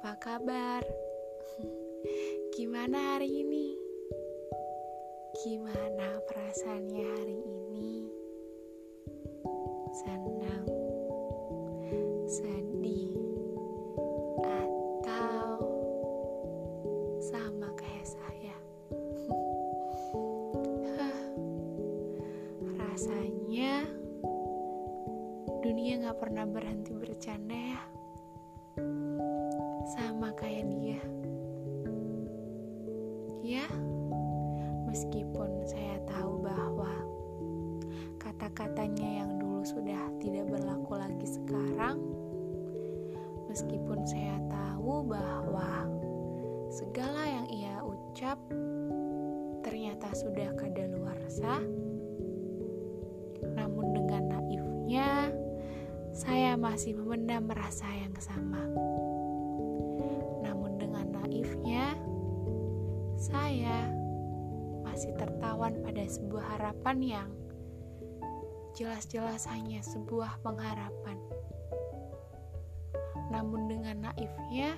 Apa kabar? Gimana hari ini? Gimana perasaannya hari ini? Senang, sedih, atau sama kayak saya? Rasanya dunia gak pernah berhenti bercanda ya. Sama kayak dia. Ya, meskipun saya tahu bahwa kata-katanya yang dulu sudah tidak berlaku lagi sekarang, meskipun saya tahu bahwa segala yang ia ucap ternyata sudah kadaluarsa, namun dengan naifnya saya masih memendam rasa yang sama. Saya masih tertawan pada sebuah harapan yang jelas-jelas hanya sebuah pengharapan. Namun dengan naifnya,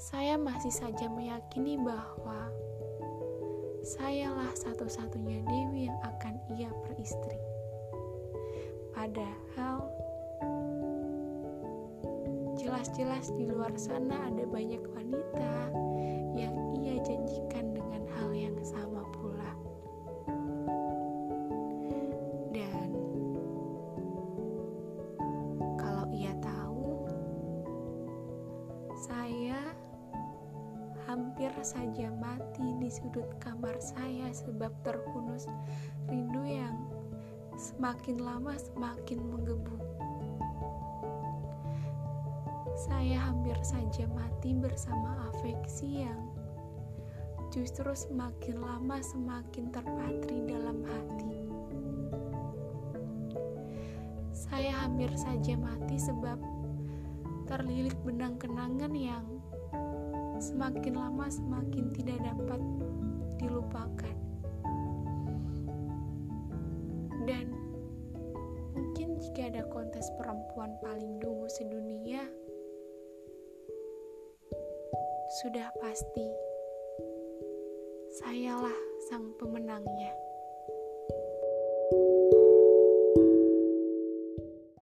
saya masih saja meyakini bahwa sayalah satu-satunya Dewi yang akan ia peristri. Padahal jelas-jelas di luar sana ada banyak wanita saya hampir saja mati di sudut kamar saya sebab terhunus rindu yang semakin lama semakin menggebu. Saya hampir saja mati bersama afeksi yang justru semakin lama semakin terpatri dalam hati. Saya hampir saja mati sebab terlilit benang kenangan yang semakin lama semakin tidak dapat dilupakan. Dan mungkin jika ada kontes perempuan paling dungu sedunia, sudah pasti sayalah sang pemenangnya.